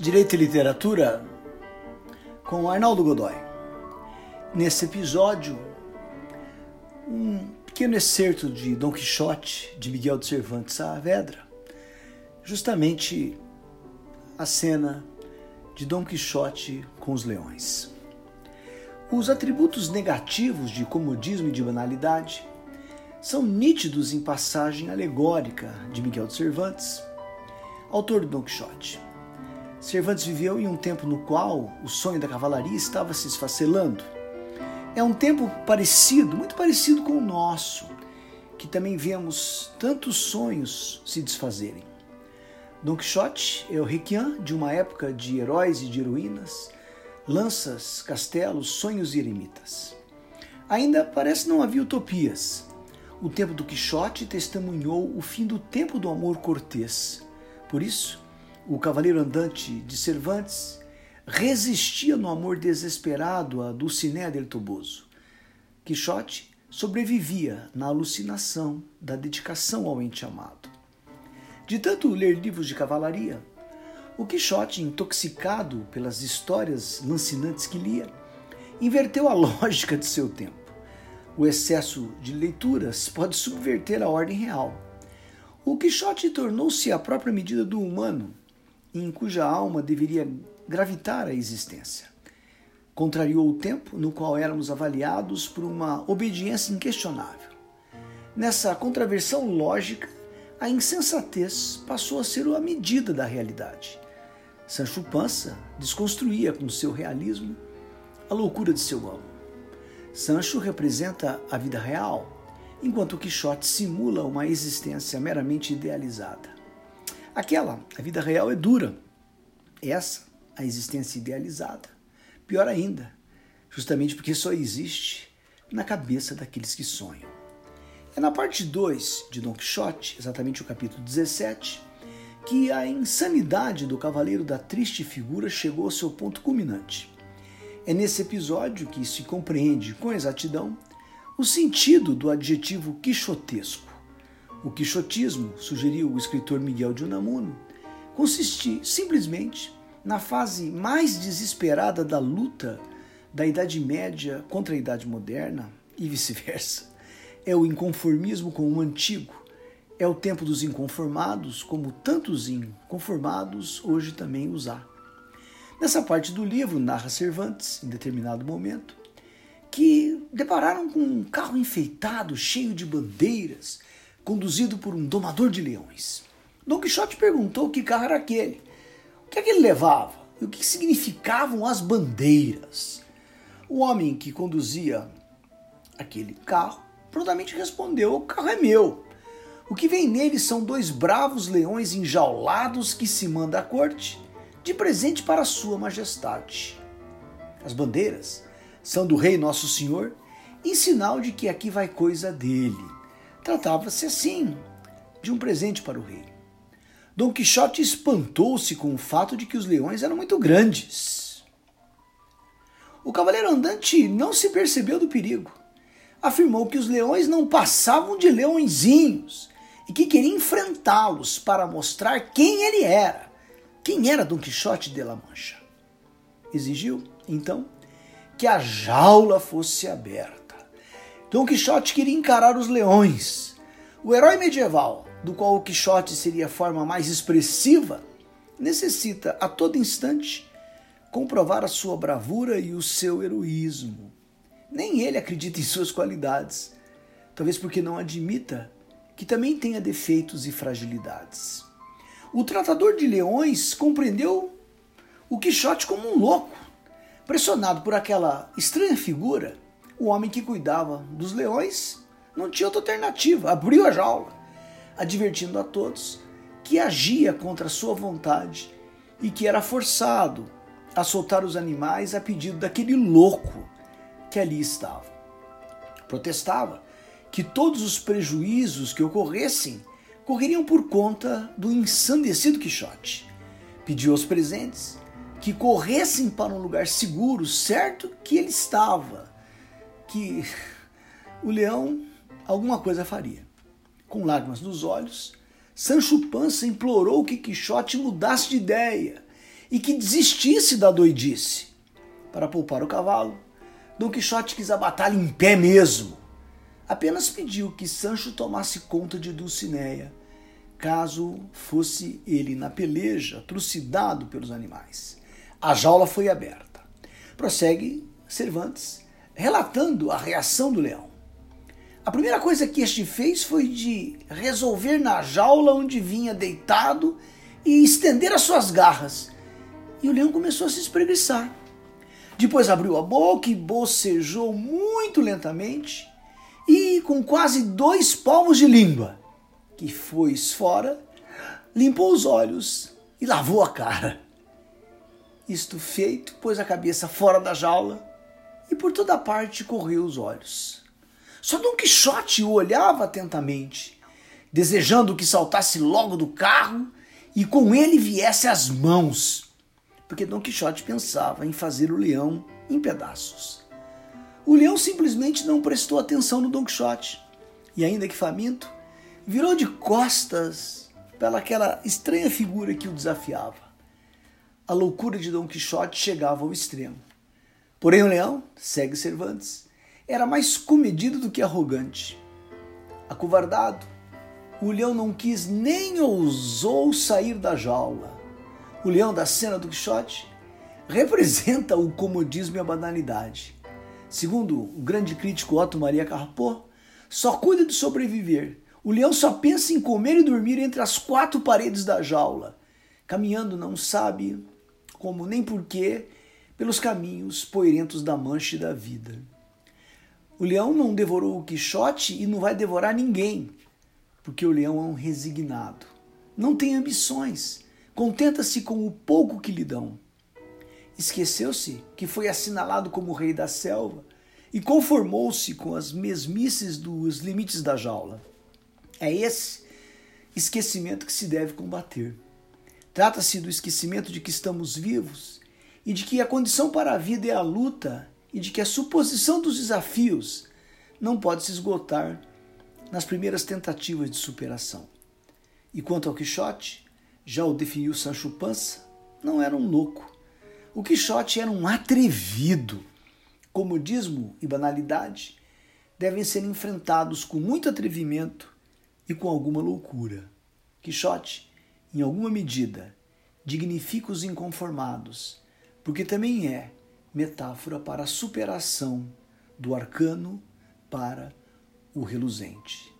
Direito e Literatura com Arnaldo Godoy. Nesse episódio, um pequeno excerto de Dom Quixote de Miguel de Cervantes Saavedra, justamente a cena de Dom Quixote com os leões. Os atributos negativos de comodismo e de banalidade são nítidos em passagem alegórica de Miguel de Cervantes, autor de Dom Quixote. Cervantes viveu em um tempo no qual o sonho da cavalaria estava se esfacelando. É um tempo parecido, muito parecido com o nosso, que também vemos tantos sonhos se desfazerem. Don Quixote é o requiem de uma época de heróis e de heroínas, lanças, castelos, sonhos e eremitas. Ainda parece não havia utopias. O tempo do Quixote testemunhou o fim do tempo do amor cortês. Por isso, o cavaleiro andante de Cervantes, resistia no amor desesperado a Dulcinea del Toboso. Quixote sobrevivia na alucinação da dedicação ao ente amado. De tanto ler livros de cavalaria, o Quixote, intoxicado pelas histórias lancinantes que lia, inverteu a lógica de seu tempo. O excesso de leituras pode subverter a ordem real. O Quixote tornou-se a própria medida do humano, em cuja alma deveria gravitar a existência. Contrariou o tempo no qual éramos avaliados por uma obediência inquestionável. Nessa contraversão lógica, a insensatez passou a ser a medida da realidade. Sancho Panza desconstruía com seu realismo a loucura de seu amo. Sancho representa a vida real, enquanto Quixote simula uma existência meramente idealizada. Aquela, a vida real é dura. Essa, a existência idealizada. Pior ainda, justamente porque só existe na cabeça daqueles que sonham. É na parte 2 de Don Quixote, exatamente o capítulo 17, que a insanidade do cavaleiro da triste figura chegou ao seu ponto culminante. É nesse episódio que se compreende com exatidão o sentido do adjetivo quixotesco. O quixotismo, sugeriu o escritor Miguel de Unamuno, consiste simplesmente na fase mais desesperada da luta da Idade Média contra a Idade Moderna e vice-versa. É o inconformismo com o antigo, é o tempo dos inconformados, como tantos inconformados hoje também os há. Nessa parte do livro, narra Cervantes, em determinado momento, que depararam com um carro enfeitado, cheio de bandeiras, conduzido por um domador de leões. Don Quixote perguntou que carro era aquele, o que é que ele levava e o que significavam as bandeiras. O homem que conduzia aquele carro prontamente respondeu: O carro é meu. O que vem nele são dois bravos leões enjaulados que se manda à corte de presente para Sua Majestade. As bandeiras são do Rei Nosso Senhor, em sinal de que aqui vai coisa dele. Tratava-se assim de um presente para o rei. Dom Quixote espantou-se com o fato de que os leões eram muito grandes. O cavaleiro andante não se percebeu do perigo. Afirmou que os leões não passavam de leõezinhos e que queria enfrentá-los para mostrar quem ele era. Quem era Dom Quixote de La Mancha? Exigiu, então, que a jaula fosse aberta. Dom Quixote queria encarar os leões. O herói medieval, do qual o Quixote seria a forma mais expressiva, necessita a todo instante comprovar a sua bravura e o seu heroísmo. Nem ele acredita em suas qualidades, talvez porque não admita que também tenha defeitos e fragilidades. O tratador de leões compreendeu o Quixote como um louco, pressionado por aquela estranha figura o homem que cuidava dos leões não tinha outra alternativa, abriu a jaula, advertindo a todos que agia contra sua vontade e que era forçado a soltar os animais a pedido daquele louco que ali estava. Protestava que todos os prejuízos que ocorressem correriam por conta do ensandecido Quixote. Pediu aos presentes que corressem para um lugar seguro, certo que ele estava, que o leão alguma coisa faria. Com lágrimas nos olhos, Sancho Panza implorou que Quixote mudasse de ideia e que desistisse da doidice. Para poupar o cavalo, Dom Quixote quis a batalha em pé mesmo. Apenas pediu que Sancho tomasse conta de Dulcinea, caso fosse ele na peleja trucidado pelos animais. A jaula foi aberta. Prossegue Cervantes, relatando a reação do leão. A primeira coisa que este fez foi de resolver na jaula onde vinha deitado e estender as suas garras. E o leão começou a se espreguiçar. Depois abriu a boca e bocejou muito lentamente e com quase dois palmos de língua, que foi fora, limpou os olhos e lavou a cara. Isto feito, pôs a cabeça fora da jaula e por toda parte correu os olhos. Só Dom Quixote o olhava atentamente, desejando que saltasse logo do carro e com ele viesse as mãos, porque Dom Quixote pensava em fazer o leão em pedaços. O leão simplesmente não prestou atenção no Dom Quixote e, ainda que faminto, virou de costas pelaquela estranha figura que o desafiava. A loucura de Dom Quixote chegava ao extremo. Porém, o leão, segue Cervantes, era mais comedido do que arrogante. Acovardado, o leão não quis nem ousou sair da jaula. O leão da cena do Quixote representa o comodismo e a banalidade. Segundo o grande crítico Otto Maria Carpo, só cuida de sobreviver. O leão só pensa em comer e dormir entre as quatro paredes da jaula, caminhando não sabe como nem porquê pelos caminhos poeirentos da mancha e da vida. O leão não devorou o Quixote e não vai devorar ninguém, porque o leão é um resignado. Não tem ambições, contenta-se com o pouco que lhe dão. Esqueceu-se que foi assinalado como rei da selva e conformou-se com as mesmices dos limites da jaula. É esse esquecimento que se deve combater. Trata-se do esquecimento de que estamos vivos e de que a condição para a vida é a luta e de que a suposição dos desafios não pode se esgotar nas primeiras tentativas de superação. E quanto ao Quixote, já o definiu Sancho Panza, não era um louco. O Quixote era um atrevido. Comodismo e banalidade devem ser enfrentados com muito atrevimento e com alguma loucura. Quixote, em alguma medida, dignifica os inconformados, porque também é metáfora para a superação do arcano para o reluzente.